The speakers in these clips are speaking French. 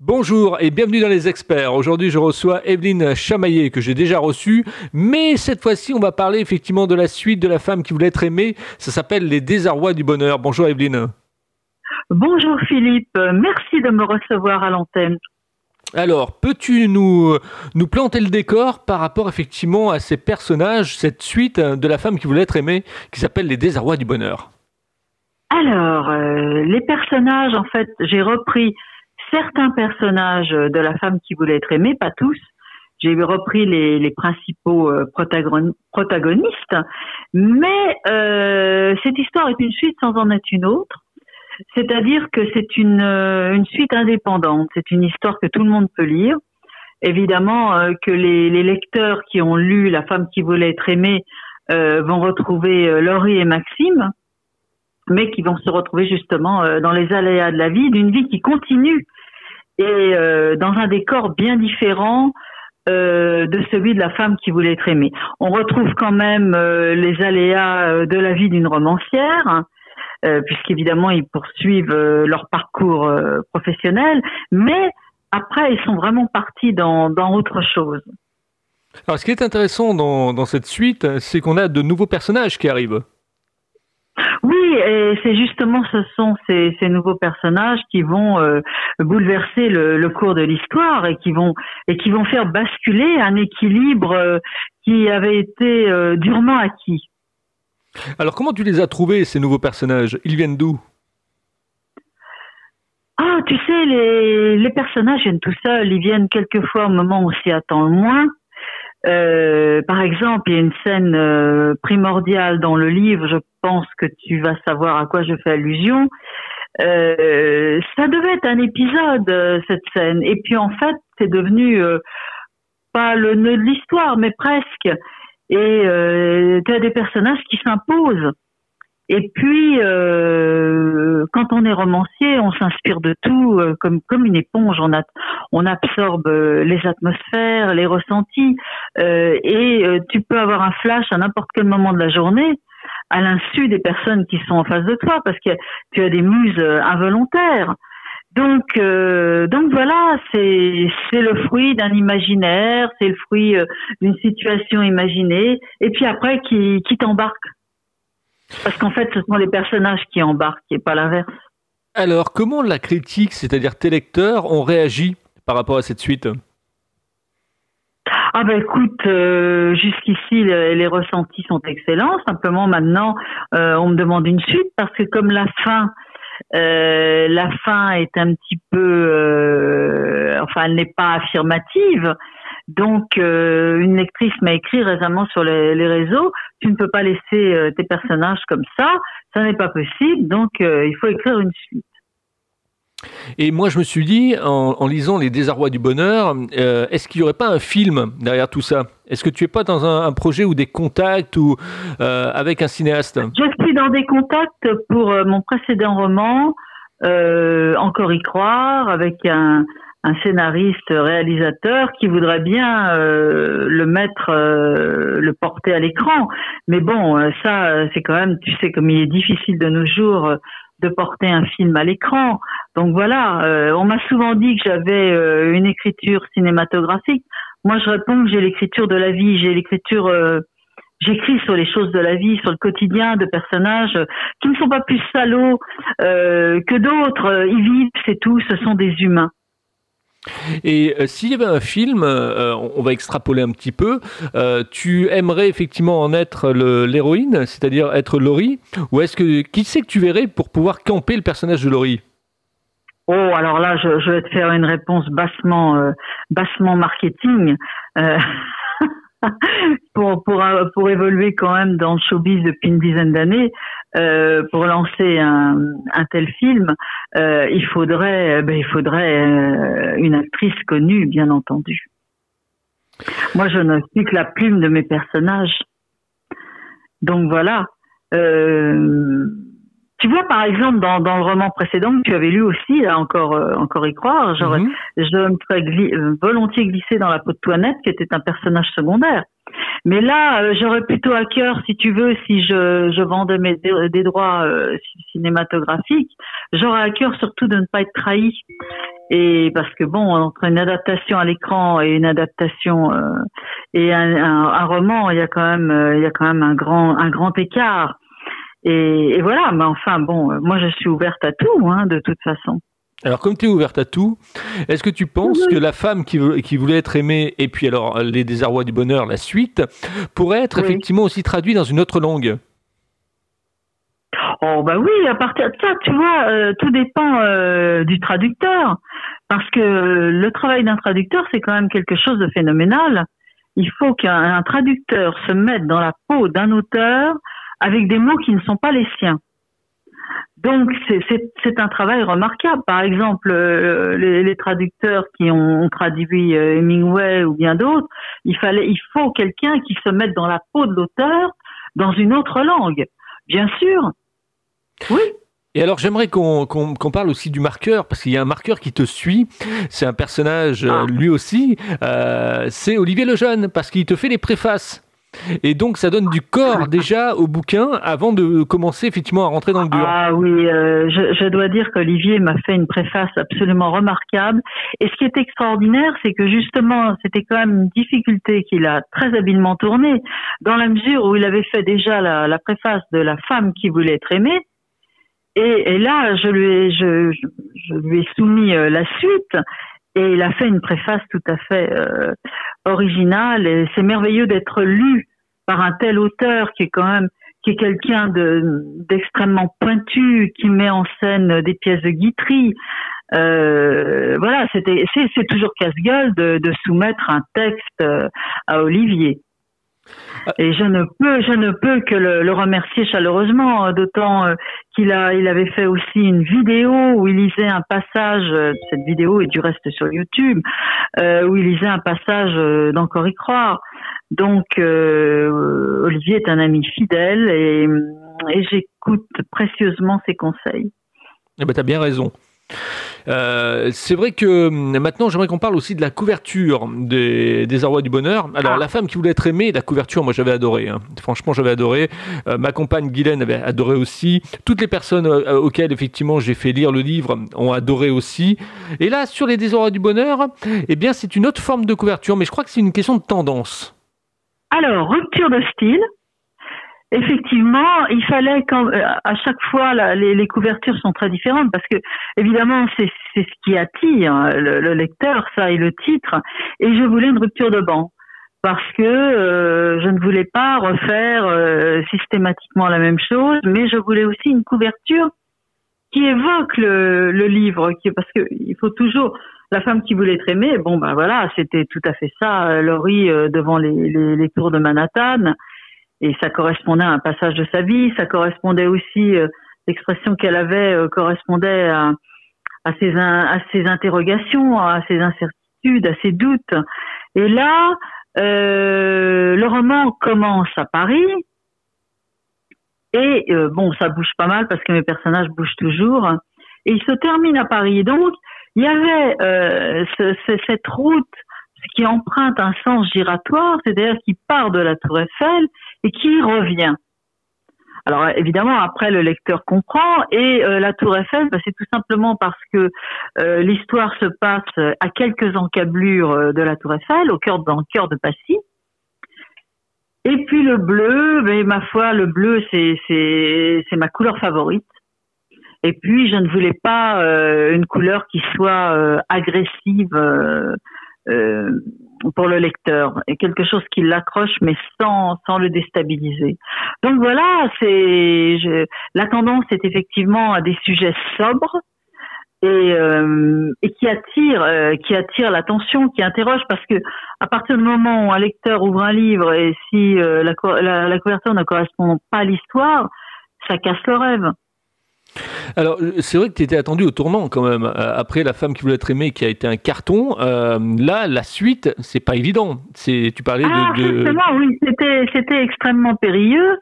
Bonjour et bienvenue dans les experts. Aujourd'hui, je reçois Evelyne Chamaillet que j'ai déjà reçue, mais cette fois-ci, on va parler effectivement de la suite de la femme qui voulait être aimée. Ça s'appelle Les désarrois du bonheur. Bonjour Evelyne. Bonjour Philippe, merci de me recevoir à l'antenne. Alors, peux-tu nous, nous planter le décor par rapport effectivement à ces personnages, cette suite de la femme qui voulait être aimée, qui s'appelle Les désarrois du bonheur? Alors, euh, les personnages, en fait, j'ai repris certains personnages de la femme qui voulait être aimée, pas tous. J'ai repris les, principaux euh, protagonistes, mais euh, cette histoire est une suite sans en être une autre. C'est-à-dire que c'est une, euh, une suite indépendante. C'est une histoire que tout le monde peut lire. Évidemment que les, lecteurs qui ont lu La femme qui voulait être aimée vont retrouver Laurie et Maxime, mais qui vont se retrouver justement dans les aléas de la vie, d'une vie qui continue et euh, dans un décor bien différent euh, de celui de la femme qui voulait être aimée. On retrouve quand même euh, les aléas de la vie d'une romancière, hein, puisqu'évidemment ils poursuivent leur parcours professionnel, mais après ils sont vraiment partis dans, dans autre chose. Alors ce qui est intéressant dans, dans cette suite, c'est qu'on a de nouveaux personnages qui arrivent. Oui, et c'est justement ce sont ces, ces, nouveaux personnages qui vont euh, bouleverser le, le, cours de l'histoire et qui vont et qui vont faire basculer un équilibre euh, qui avait été euh, durement acquis. Alors comment tu les as trouvés ces nouveaux personnages? Ils viennent d'où? Ah, tu sais, les, les personnages viennent tout seuls. Ils viennent quelquefois au moment où on s'y attend le moins. Euh, par exemple, il y a une scène euh, primordiale dans le livre, je pense que tu vas savoir à quoi je fais allusion. Euh, ça devait être un épisode, cette scène. Et puis en fait, c'est devenu pas le nœud de l'histoire, mais presque. Et tu as des personnages qui s'imposent. Et puis, euh, quand on est romancier, on s'inspire de tout euh, comme comme une éponge. On, a, on absorbe euh, les atmosphères, les ressentis, et tu peux avoir un flash à n'importe quel moment de la journée, à l'insu des personnes qui sont en face de toi, parce que tu as des muses involontaires. Donc, donc voilà, c'est c'est le fruit d'un imaginaire, c'est le fruit d'une situation imaginée, et puis après qui qui t'embarque parce qu'en fait, ce sont les personnages qui embarquent et pas l'inverse. Alors, comment la critique, c'est-à-dire tes lecteurs, ont réagi par rapport à cette suite? Ah ben écoute, euh, jusqu'ici les, ressentis sont excellents. Simplement maintenant, euh, on me demande une suite parce que comme la fin, euh, la fin est un petit peu, enfin, elle n'est pas affirmative. Donc, euh, une lectrice m'a écrit récemment sur les, réseaux, tu ne peux pas laisser euh, tes personnages comme ça, ça n'est pas possible, donc euh, il faut écrire une suite. Et moi, je me suis dit, en, lisant Les désarrois du bonheur, est-ce qu'il n'y aurait pas un film derrière tout ça? Est-ce que tu es pas dans un, projet ou des contacts ou avec un cinéaste? Je suis dans des contacts pour mon précédent roman, Encore y croire, avec un, scénariste réalisateur qui voudrait bien euh, le mettre euh, le porter à l'écran. Mais bon euh, ça c'est quand même tu sais comme il est difficile de nos jours de porter un film à l'écran donc voilà on m'a souvent dit que j'avais une écriture cinématographique moi je réponds que j'ai l'écriture de la vie j'ai l'écriture J'écris sur les choses de la vie, sur le quotidien de personnages qui ne sont pas plus salauds que d'autres. Ils vivent, c'est tout. Ce sont des humains. Et euh, s'il y avait un film, euh, on va extrapoler un petit peu, euh, tu aimerais effectivement en être l'héroïne, c'est-à-dire être Laurie, ou est-ce que qui c'est que tu verrais pour pouvoir camper le personnage de Laurie? Oh, alors là, je, je, vais te faire une réponse bassement, bassement marketing. pour, pour, pour évoluer quand même dans le showbiz depuis une dizaine d'années, euh, pour lancer un, un tel film, euh, il faudrait, ben, il faudrait euh, une actrice connue, bien entendu. Moi, je ne suis que la plume de mes personnages. Donc voilà. Euh, tu vois, par exemple, dans, dans le roman précédent que tu avais lu aussi, là, encore, euh, encore y croire, genre, mhm. je me serais volontiers glissé dans la peau de Toinette, qui était un personnage secondaire. Mais là, euh, j'aurais plutôt à cœur, si tu veux, si je, je vendais mes, des droits euh, cinématographiques, j'aurais à cœur surtout de ne pas être trahi. Et parce que bon, entre une adaptation à l'écran et une adaptation euh, et un, un, roman, il y a quand même, il y a quand même un grand, un grand écart. Et, et voilà. Mais enfin, bon, moi, je suis ouverte à tout, hein, de toute façon. Alors, comme tu es ouverte à tout, est-ce que tu penses que la femme qui, qui, voulait être aimée, et puis alors les désarrois du bonheur, la suite, pourrait être effectivement aussi traduite dans une autre langue? Oh bah oui, à partir de ça, tu vois, euh, tout dépend euh, du traducteur, parce que le travail d'un traducteur, c'est quand même quelque chose de phénoménal. Il faut qu'un traducteur se mette dans la peau d'un auteur avec des mots qui ne sont pas les siens. Donc c'est un travail remarquable. Par exemple, euh, les, traducteurs qui ont, traduit euh, Hemingway ou bien d'autres, il fallait, il faut quelqu'un qui se mette dans la peau de l'auteur dans une autre langue. Bien sûr. Oui. Et alors j'aimerais qu'on parle aussi du marqueur, parce qu'il y a un marqueur qui te suit, c'est un personnage euh, ah. lui aussi, c'est Olivier Lejeune, parce qu'il te fait les préfaces. Et donc, ça donne du corps déjà au bouquin avant de commencer effectivement à rentrer dans le dur. Ah oui, euh, je, dois dire qu'Olivier m'a fait une préface absolument remarquable. Et ce qui est extraordinaire, c'est que justement, c'était quand même une difficulté qu'il a très habilement tournée, dans la mesure où il avait fait déjà la, préface de la femme qui voulait être aimée. Et, là, je lui ai, je, je lui ai soumis euh, la suite. Et il a fait une préface tout à fait euh, originale. Et c'est merveilleux d'être lu par un tel auteur qui est quand même qui est quelqu'un de d'extrêmement pointu, qui met en scène des pièces de Guitry. Euh, voilà, c'était c'est toujours casse-gueule de, de, soumettre un texte euh, à Olivier. Et je ne peux, je ne peux que le, remercier chaleureusement, euh, d'autant euh, qu'il a, il avait fait aussi une vidéo où il lisait un passage. Euh, cette vidéo est du reste sur YouTube, où il lisait un passage d'Encore y croire. Donc, Olivier est un ami fidèle et, et j'écoute précieusement ses conseils. Eh ben, as bien raison. Euh, c'est vrai que hum, maintenant, j'aimerais qu'on parle aussi de la couverture des, des Arrois du Bonheur. Alors, ah. la femme qui voulait être aimée, la couverture, moi j'avais adoré. Hein. Franchement, j'avais adoré. Euh, ma compagne Guylaine avait adoré aussi. Toutes les personnes euh, auxquelles, effectivement, j'ai fait lire le livre ont adoré aussi. Et là, sur les Des du Bonheur, eh bien, c'est une autre forme de couverture, mais je crois que c'est une question de tendance. Alors, rupture de style, Effectivement, il fallait quand euh, à chaque fois les, les, couvertures sont très différentes parce que évidemment c'est ce qui attire hein, le, lecteur, ça et le titre. Et je voulais une rupture de banc parce que euh, je ne voulais pas refaire euh, systématiquement la même chose, mais je voulais aussi une couverture qui évoque le, le livre, qui, parce que il faut toujours la femme qui voulait être aimée. Bon ben voilà, c'était tout à fait ça, Laurie devant les, les, les tours de Manhattan et ça correspondait à un passage de sa vie, ça correspondait aussi, euh, l'expression qu'elle avait euh, correspondait à, à, ses, à ses interrogations, à ses incertitudes, à ses doutes. Et là, euh, le roman commence à Paris, et euh, bon, ça bouge pas mal parce que mes personnages bougent toujours, et il se termine à Paris. Donc, il y avait ce, cette route qui emprunte un sens giratoire, c'est-à-dire qui part de la Tour Eiffel et qui revient. Alors évidemment, après le lecteur comprend et euh, la Tour Eiffel, bah, c'est tout simplement parce que euh, l'histoire se passe à quelques encablures euh, de la Tour Eiffel, au cœur dans le cœur de Passy. Et puis le bleu, mais ma foi, le bleu c'est ma couleur favorite. Et puis je ne voulais pas une couleur qui soit agressive pour le lecteur et quelque chose qui l'accroche mais sans sans le déstabiliser. Donc voilà, c'est la tendance est effectivement à des sujets sobres et, euh, et qui attire euh, qui attire l'attention, qui interroge parce que à partir du moment où un lecteur ouvre un livre et si euh, la, la, la couverture ne correspond pas à l'histoire, ça casse le rêve. Alors, c'est vrai que tu étais attendu au tournant quand même. Euh, après La femme qui voulait être aimée, qui a été un carton, euh, là, la suite, c'est pas évident. C'est, tu parlais ah, de, Justement, oui, c'était, c'était extrêmement périlleux.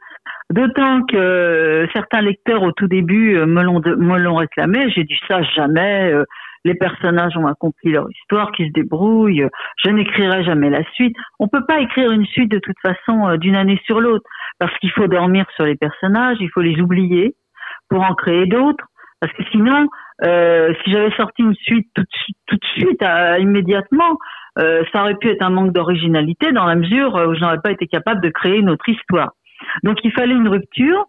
D'autant que certains lecteurs au tout début me l'ont, me l'ont réclamé. J'ai dit ça jamais. Euh, les personnages ont accompli leur histoire, qu'ils se débrouillent. Je n'écrirai jamais la suite. On peut pas écrire une suite de toute façon euh, d'une année sur l'autre parce qu'il faut dormir sur les personnages, il faut les oublier pour en créer d'autres. Parce que sinon, euh, si j'avais sorti une suite tout, tout de suite, immédiatement, euh, ça aurait pu être un manque d'originalité dans la mesure où je n'aurais pas été capable de créer une autre histoire. Donc il fallait une rupture.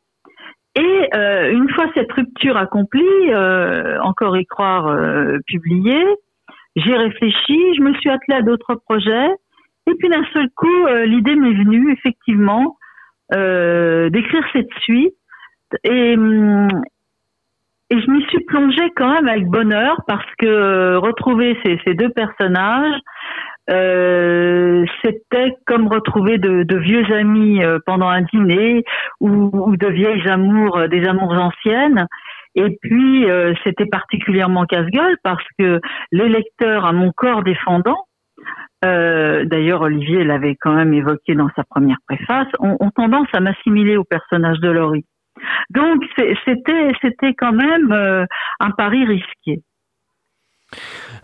Et euh, une fois cette rupture accomplie, euh, encore y croire euh, publié, j'ai réfléchi, je me suis attelée à d'autres projets, et puis d'un seul coup, euh, l'idée m'est venue effectivement d'écrire cette suite. Et, hum, et je m'y suis plongée quand même avec bonheur parce que retrouver ces, deux personnages, euh, c'était comme retrouver de, vieux amis euh, pendant un dîner ou, de vieilles amours, euh, des amours anciennes. Et puis, euh, c'était particulièrement casse-gueule parce que les lecteurs à mon corps défendant, euh, d'ailleurs Olivier l'avait quand même évoqué dans sa première préface, ont, ont tendance à m'assimiler au personnage de Laurie. Donc, c'était, c'était quand même un pari risqué.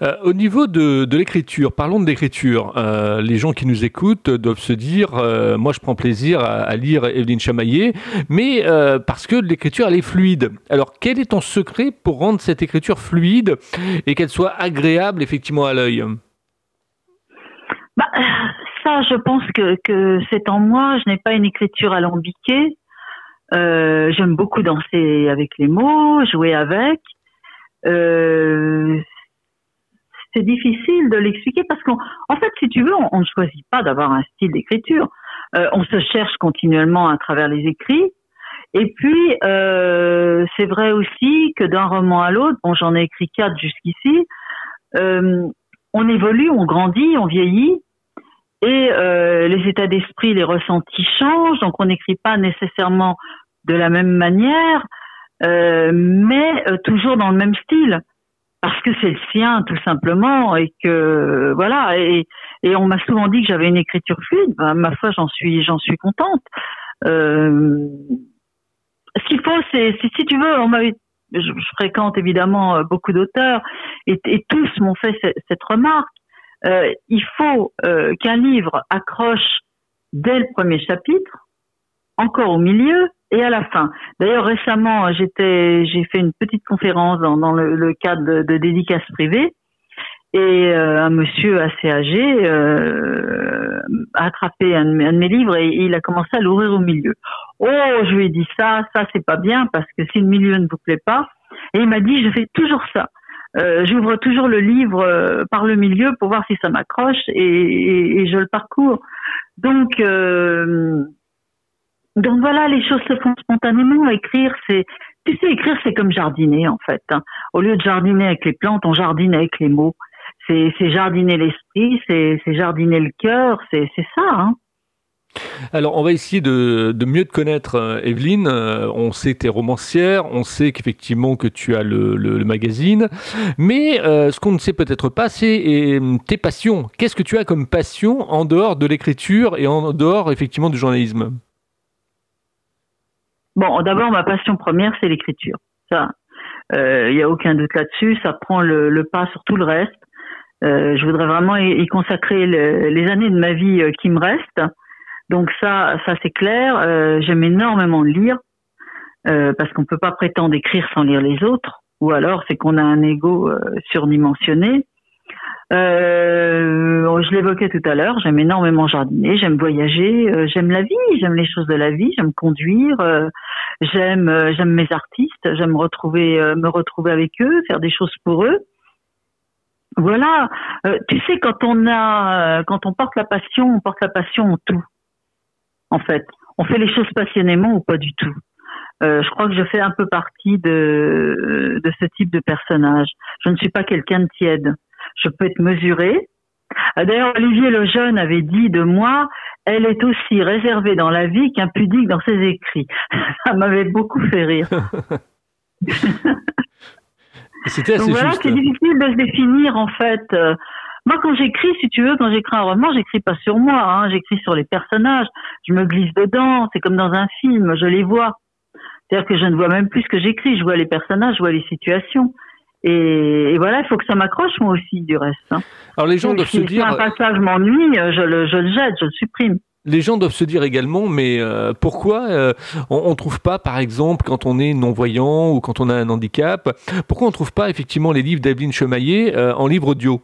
Euh, au niveau de, de l'écriture, parlons de l'écriture. Euh, les gens qui nous écoutent doivent se dire, euh, moi je prends plaisir à, à lire Evelyne Chamaillé, mais euh, parce que l'écriture elle est fluide. Alors quel est ton secret pour rendre cette écriture fluide et qu'elle soit agréable effectivement à l'œil? Bah, Ça, je pense que, que c'est en moi. Je n'ai pas une écriture alambiquée. Euh, J'aime beaucoup danser avec les mots, jouer avec. Euh, c'est difficile de l'expliquer parce qu'en en fait, si tu veux, on, ne choisit pas d'avoir un style d'écriture. Euh, on se cherche continuellement à travers les écrits. Et puis, c'est vrai aussi que d'un roman à l'autre, bon, j'en ai écrit quatre jusqu'ici, on évolue, on grandit, on vieillit, et les états d'esprit, les ressentis changent, donc on n'écrit pas nécessairement de la même manière, euh, mais euh, toujours dans le même style. Parce que c'est le sien tout simplement et que voilà et, on m'a souvent dit que j'avais une écriture fluide. Ben, ma foi j'en suis j'en suis contente. Euh, ce qu'il faut c'est si, tu veux on je, je, fréquente évidemment beaucoup d'auteurs et, tous m'ont fait cette, remarque. Il faut qu'un livre accroche dès le premier chapitre encore au milieu et à la fin. D'ailleurs, récemment, j'étais, j'ai fait une petite conférence dans, le, cadre de, de dédicaces privées et euh, un monsieur assez âgé euh, a attrapé un, de mes livres et, et il a commencé à l'ouvrir au milieu. Oh, je lui ai dit ça, ça c'est pas bien parce que si le milieu ne vous plaît pas, et il m'a dit je fais toujours ça. Euh, j'ouvre toujours le livre euh, par le milieu pour voir si ça m'accroche et, et, je le parcours. Donc euh, donc voilà, les choses se font spontanément. Écrire, c'est, tu sais, écrire, c'est comme jardiner en fait. Hein. Au lieu de jardiner avec les plantes, on jardine avec les mots. C'est, jardiner l'esprit, c'est, jardiner le cœur, c'est, ça. Hein. Alors, on va essayer de, mieux te connaître, euh, Evelyne. Euh, on sait que tu es romancière, on sait qu'effectivement que tu as le magazine, mais euh, ce qu'on ne sait peut-être pas, c'est tes passions. Qu'est-ce que tu as comme passion en dehors de l'écriture et en dehors effectivement du journalisme? Bon, d'abord, ma passion première, c'est l'écriture. Ça, il euh, n'y a aucun doute là-dessus. Ça prend le, pas sur tout le reste. Euh, je voudrais vraiment y, consacrer le, les années de ma vie euh, qui me restent. Donc ça, ça c'est clair. Euh, j'aime énormément lire parce qu'on peut pas prétendre écrire sans lire les autres. Ou alors, c'est qu'on a un ego surdimensionné. Euh, je l'évoquais tout à l'heure, j'aime énormément jardiner, j'aime voyager, euh, j'aime la vie, j'aime les choses de la vie, j'aime conduire, euh, j'aime euh, j'aime mes artistes, j'aime retrouver me retrouver avec eux, faire des choses pour eux. Voilà, tu sais quand on a quand on porte la passion, on porte la passion en tout. En fait, on fait les choses passionnément ou pas du tout. je crois que je fais un peu partie de de ce type de personnage. Je ne suis pas quelqu'un de tiède je peux être mesurée. Euh, d'ailleurs, Olivier Lejeune avait dit de moi, elle est aussi réservée dans la vie qu'impudique dans ses écrits. Ça m'avait beaucoup fait rire. C'était assez voilà, c'est difficile de se définir en fait. Moi, quand j'écris, si tu veux, quand j'écris un roman, j'écris pas sur moi, hein, j'écris sur les personnages. Je me glisse dedans. C'est comme dans un film, je les vois. C'est-à-dire que je ne vois même plus ce que j'écris. Je vois les personnages, je vois les situations. Et, voilà, il faut que ça m'accroche moi aussi du reste. Hein. Alors les gens doivent se dire. Si un passage m'ennuie, je le, je le jette, je le supprime. Les gens doivent se dire également, mais euh, pourquoi euh, on ne trouve pas, par exemple, quand on est non-voyant ou quand on a un handicap, pourquoi on ne trouve pas effectivement les livres d'Evelyne Chemaillé euh, en livre audio?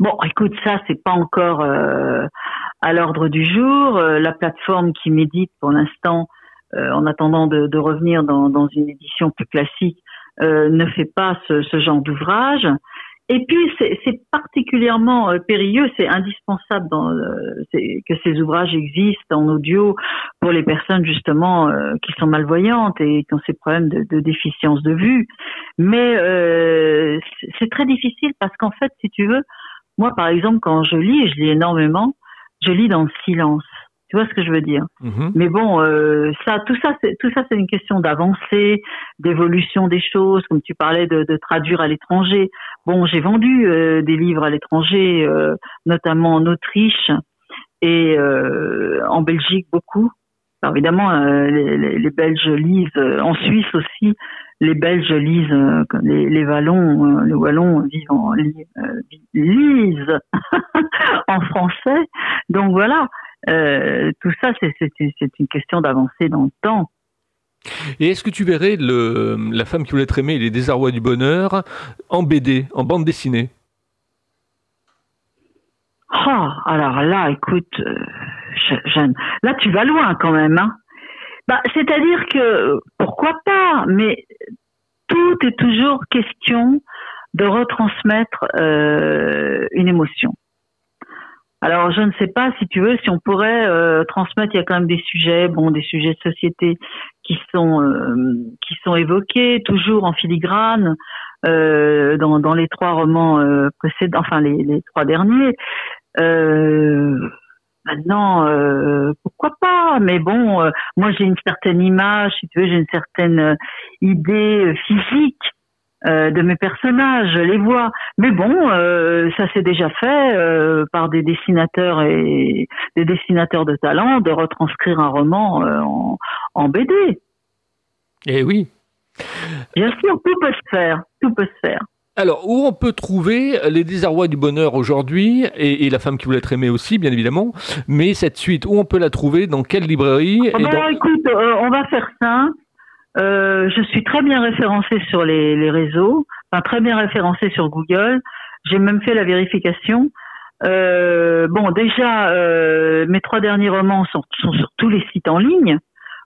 Bon, écoute, ça, c'est pas encore à l'ordre du jour. la plateforme qui médite pour l'instant, en attendant de, de revenir dans, dans, une édition plus classique, ne fait pas ce, ce genre d'ouvrage. Et puis c'est particulièrement euh, périlleux, c'est indispensable dans, euh, que ces ouvrages existent en audio pour les personnes justement euh, qui sont malvoyantes et qui ont ces problèmes de, de déficience de vue. Mais euh, c'est très difficile parce qu'en fait, si tu veux, moi par exemple quand je lis, je lis énormément, je lis dans le silence. Tu vois ce que je veux dire? Mhm. Mais bon, euh, ça, tout ça, c'est tout ça, c'est une question d'avancée, d'évolution des choses. Comme tu parlais de, de traduire à l'étranger. Bon, j'ai vendu euh, des livres à l'étranger, euh, notamment en Autriche et euh, en Belgique beaucoup. Alors évidemment, les, les, les, Belges lisent, en Suisse aussi, les Belges lisent, les, les Wallons, les Wallons vivent en, lisent en français. Donc voilà. Euh, tout ça, c'est une question d'avancer dans le temps. Et est-ce que tu verrais le, La femme qui voulait être aimée et les désarrois du bonheur en BD, en bande dessinée? Oh, alors là, écoute, euh, là tu vas loin quand même. Hein. Bah, C'est-à-dire que, pourquoi pas, mais tout est toujours question de retransmettre euh, une émotion. Alors, je ne sais pas si tu veux, si on pourrait euh, transmettre. Il y a quand même des sujets, bon, des sujets de société qui sont euh, qui sont évoqués toujours en filigrane euh, dans, dans les trois romans euh, précédents, enfin les, les trois derniers. maintenant, pourquoi pas? Mais bon, moi j'ai une certaine image, si tu veux, j'ai une certaine idée physique euh, de mes personnages, les vois. Mais bon, euh, ça s'est déjà fait euh, par des dessinateurs et des dessinateurs de talent de retranscrire un roman en, en, BD. Eh oui. Bien sûr, tout peut se faire, tout peut se faire. Alors, où on peut trouver Les désarrois du bonheur aujourd'hui, et, La femme qui voulait être aimée aussi, bien évidemment, mais cette suite, où on peut la trouver, dans quelle librairie ah bah, Écoute, on va faire ça. Euh, je suis très bien référencée sur les, les, réseaux, enfin très bien référencée sur Google. J'ai même fait la vérification. Euh, bon, déjà, euh, mes trois derniers romans sont, sont, sur tous les sites en ligne.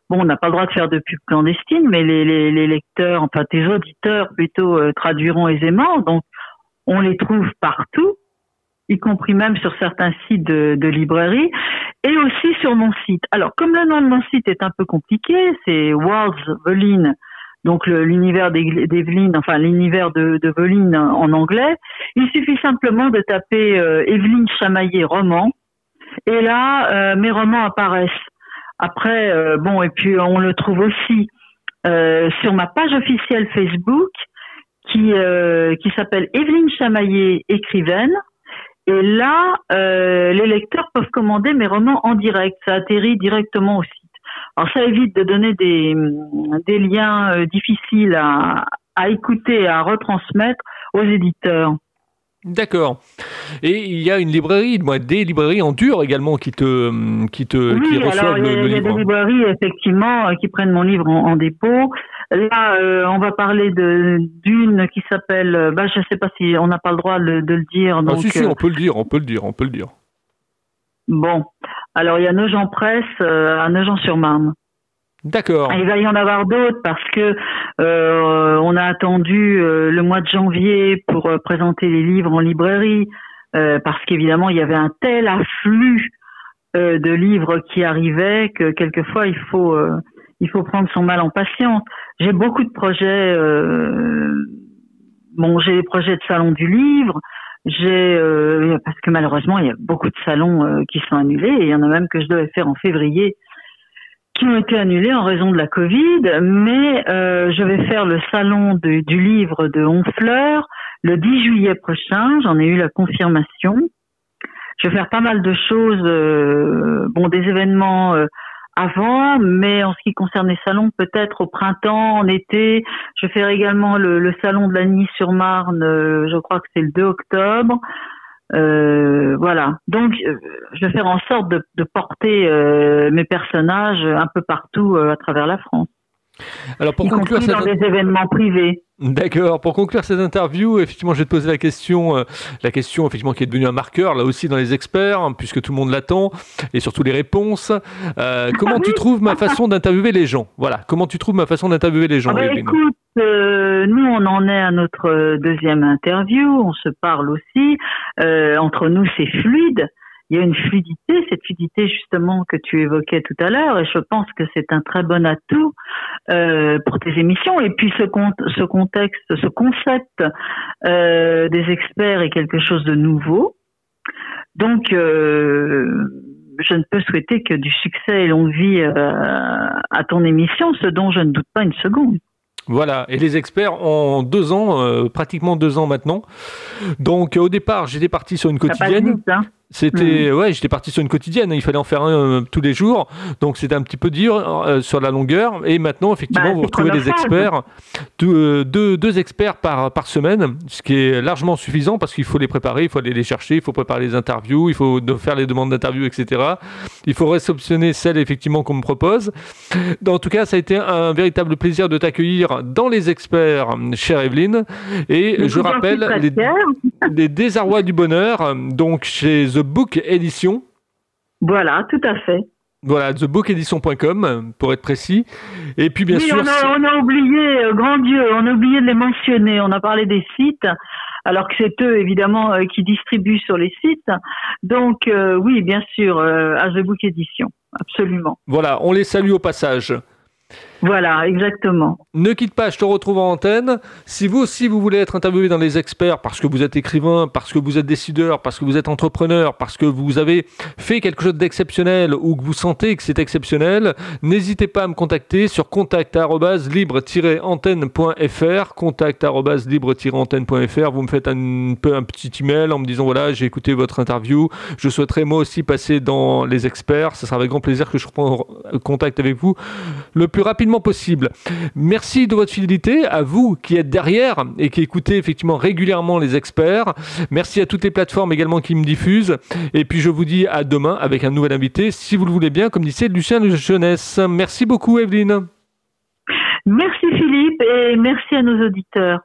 Bon, on n'a pas le droit de faire de pub clandestine, mais les, les, les lecteurs, enfin tes auditeurs plutôt, euh, traduiront aisément. Donc, on les trouve partout y compris même sur certains sites de, de librairie, et aussi sur mon site. Alors, comme le nom de mon site est un peu compliqué, c'est Worlds Veline, donc l'univers d'Evelyne, enfin l'univers de, de Veline en anglais, il suffit simplement de taper euh, Evelyne Chamaillé roman, et là, euh, mes romans apparaissent. Après, euh, bon, et puis on le trouve aussi euh, sur ma page officielle Facebook, qui, qui s'appelle Evelyne Chamaillé écrivaine. Et là, euh, les lecteurs peuvent commander mes romans en direct. Ça atterrit directement au site. Alors ça évite de donner des, des liens euh, difficiles à écouter, à retransmettre aux éditeurs. D'accord. Et il y a une librairie, des librairies en dur également qui te, qui te, oui, qui reçoivent alors, le, il y a des librairies effectivement euh, qui prennent mon livre en, en dépôt. Là, euh, on va parler d'une qui s'appelle, euh, bah, je sais pas si on n'a pas le droit de, de le dire. Ah, Donc, si, si, on peut le dire, on peut le dire, on peut le dire. Bon, alors il y a Nogent Presse à Nogent-sur-Marne. D'accord. Il va y en avoir d'autres parce que euh, on a attendu euh, le mois de janvier pour euh, présenter les livres en librairie parce qu'évidemment il y avait un tel afflux de livres qui arrivaient que quelquefois il faut il faut prendre son mal en patience. J'ai beaucoup de projets. bon, j'ai des projets de salon du livre. J'ai parce que malheureusement il y a beaucoup de salons qui sont annulés et il y en a même que je devais faire en février qui ont été annulés en raison de la Covid, mais euh, je vais faire le salon du livre de Honfleur le 10 juillet prochain. J'en ai eu la confirmation. Je vais faire pas mal de choses, euh, bon, des événements euh, avant, mais en ce qui concerne les salons, peut-être au printemps, en été. Je fais également le, salon de la Nice-sur-Marne, euh, je crois que c'est le 2 octobre. Euh, voilà. Donc, euh, je vais faire en sorte de, porter mes personnages un peu partout à travers la France. Alors pour conclure, dans des événements privés. D'accord. Pour conclure cette interview, effectivement, je vais te poser la question, euh, la question effectivement qui est devenue un marqueur là aussi dans les experts, hein, puisque tout le monde l'attend, et surtout les réponses. Euh, comment tu trouves ma façon d'interviewer les gens? Voilà. Comment tu trouves ma façon d'interviewer les gens ah bah, Écoute, euh, nous on en est à notre deuxième interview, on se parle aussi. entre nous, c'est fluide il y a une fluidité, cette fluidité justement que tu évoquais tout à l'heure, et je pense que c'est un très bon atout euh, pour tes émissions. Et puis ce, ce contexte, ce concept euh, des experts est quelque chose de nouveau. Donc, euh, je ne peux souhaiter que du succès et longue vie à ton émission, ce dont je ne doute pas une seconde. Voilà, et les experts ont deux ans, pratiquement deux ans maintenant. Donc au départ, j'étais parti sur une quotidienne. Hein. C'était, hmm. ouais, j'étais parti sur une quotidienne. Il fallait en faire un euh, tous les jours, donc c'était un petit peu dur euh, sur la longueur. Et maintenant, effectivement, bah, vous retrouvez des experts, deux, deux, experts par, par semaine, ce qui est largement suffisant parce qu'il faut les préparer, il faut aller les chercher, il faut préparer les interviews, il faut faire les demandes d'interviews, etc. Il faut réceptionner celles effectivement qu'on me propose. En tout cas, ça a été un véritable plaisir de t'accueillir dans les experts, chère Evelyne. Et je rappelle les, les désarrois du bonheur, donc chez The Book Edition. Voilà, tout à fait. Voilà, thebookedition.com pour être précis. Et puis bien sûr. On a, on a oublié, euh, grand Dieu, on a oublié de les mentionner. On a parlé des sites, alors que c'est eux évidemment euh, qui distribuent sur les sites. Donc euh, oui, bien sûr, à The Book Edition, absolument. Voilà, on les salue au passage. Voilà, exactement. Ne quitte pas, je te retrouve en antenne. Si vous aussi vous voulez être interviewé dans les experts parce que vous êtes écrivain, parce que vous êtes décideur, parce que vous êtes entrepreneur, parce que vous avez fait quelque chose d'exceptionnel ou que vous sentez que c'est exceptionnel, n'hésitez pas à me contacter sur contact-libre-antenne.fr contact-libre-antenne.fr Vous me faites un, peu un petit email en me disant voilà, j'ai écouté votre interview, je souhaiterais moi aussi passer dans les experts. Ce sera avec grand plaisir que je reprends contact avec vous le plus rapidement possible. Merci de votre fidélité, à vous qui êtes derrière et qui écoutez effectivement régulièrement les experts. Merci à toutes les plateformes également qui me diffusent. Et puis je vous dis à demain avec un nouvel invité, si vous le voulez bien, comme disait Lucien Jeunesse. Merci beaucoup Evelyne. Merci Philippe et merci à nos auditeurs.